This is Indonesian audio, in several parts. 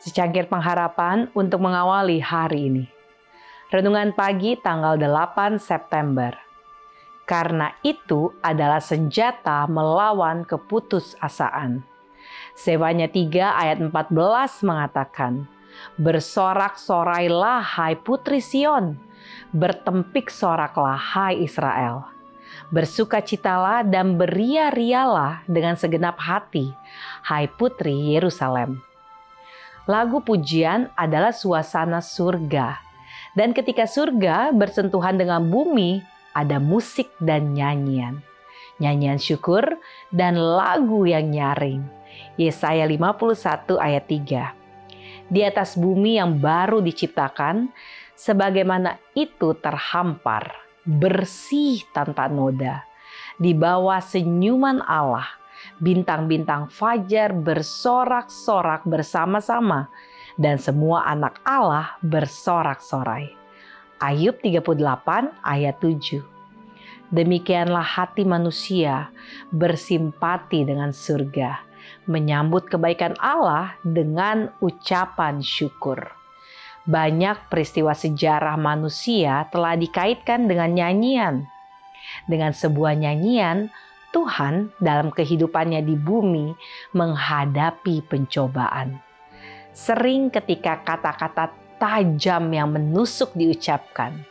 secangkir pengharapan untuk mengawali hari ini. Renungan pagi tanggal 8 September. Karena itu adalah senjata melawan keputusasaan. Sewanya 3 ayat 14 mengatakan, Bersorak-sorailah hai putri Sion, bertempik soraklah hai Israel. Bersukacitalah dan beria-rialah dengan segenap hati, hai putri Yerusalem lagu pujian adalah suasana surga. Dan ketika surga bersentuhan dengan bumi, ada musik dan nyanyian. Nyanyian syukur dan lagu yang nyaring. Yesaya 51 ayat 3. Di atas bumi yang baru diciptakan, sebagaimana itu terhampar, bersih tanpa noda. Di bawah senyuman Allah, bintang-bintang fajar bersorak-sorak bersama-sama dan semua anak Allah bersorak-sorai. Ayub 38 ayat 7. Demikianlah hati manusia bersimpati dengan surga, menyambut kebaikan Allah dengan ucapan syukur. Banyak peristiwa sejarah manusia telah dikaitkan dengan nyanyian. Dengan sebuah nyanyian, Tuhan dalam kehidupannya di bumi menghadapi pencobaan. Sering ketika kata-kata tajam yang menusuk diucapkan.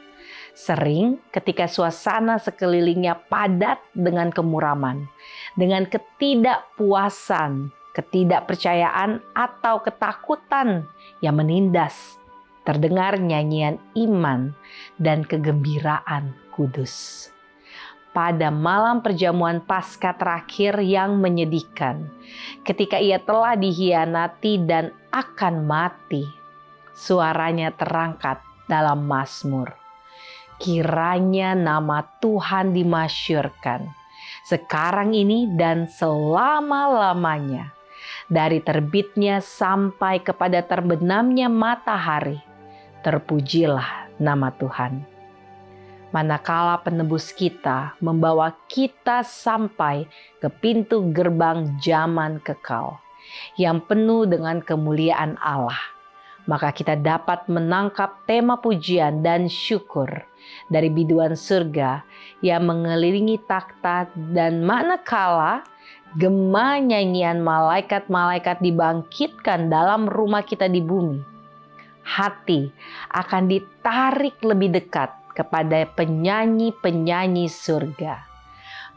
Sering ketika suasana sekelilingnya padat dengan kemuraman, dengan ketidakpuasan, ketidakpercayaan atau ketakutan yang menindas. Terdengar nyanyian iman dan kegembiraan kudus pada malam perjamuan Paskah terakhir yang menyedihkan, ketika ia telah dihianati dan akan mati. Suaranya terangkat dalam Mazmur. Kiranya nama Tuhan dimasyurkan sekarang ini dan selama-lamanya. Dari terbitnya sampai kepada terbenamnya matahari, terpujilah nama Tuhan manakala penebus kita membawa kita sampai ke pintu gerbang zaman kekal yang penuh dengan kemuliaan Allah. Maka kita dapat menangkap tema pujian dan syukur dari biduan surga yang mengelilingi takhta dan manakala gema nyanyian malaikat-malaikat dibangkitkan dalam rumah kita di bumi. Hati akan ditarik lebih dekat kepada penyanyi-penyanyi surga.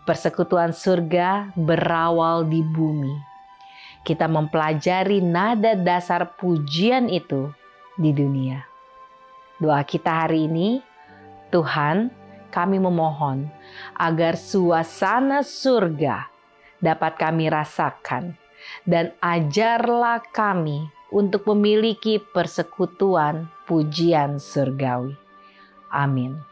Persekutuan surga berawal di bumi. Kita mempelajari nada dasar pujian itu di dunia. Doa kita hari ini, Tuhan, kami memohon agar suasana surga dapat kami rasakan dan ajarlah kami untuk memiliki persekutuan pujian surgawi. Amin.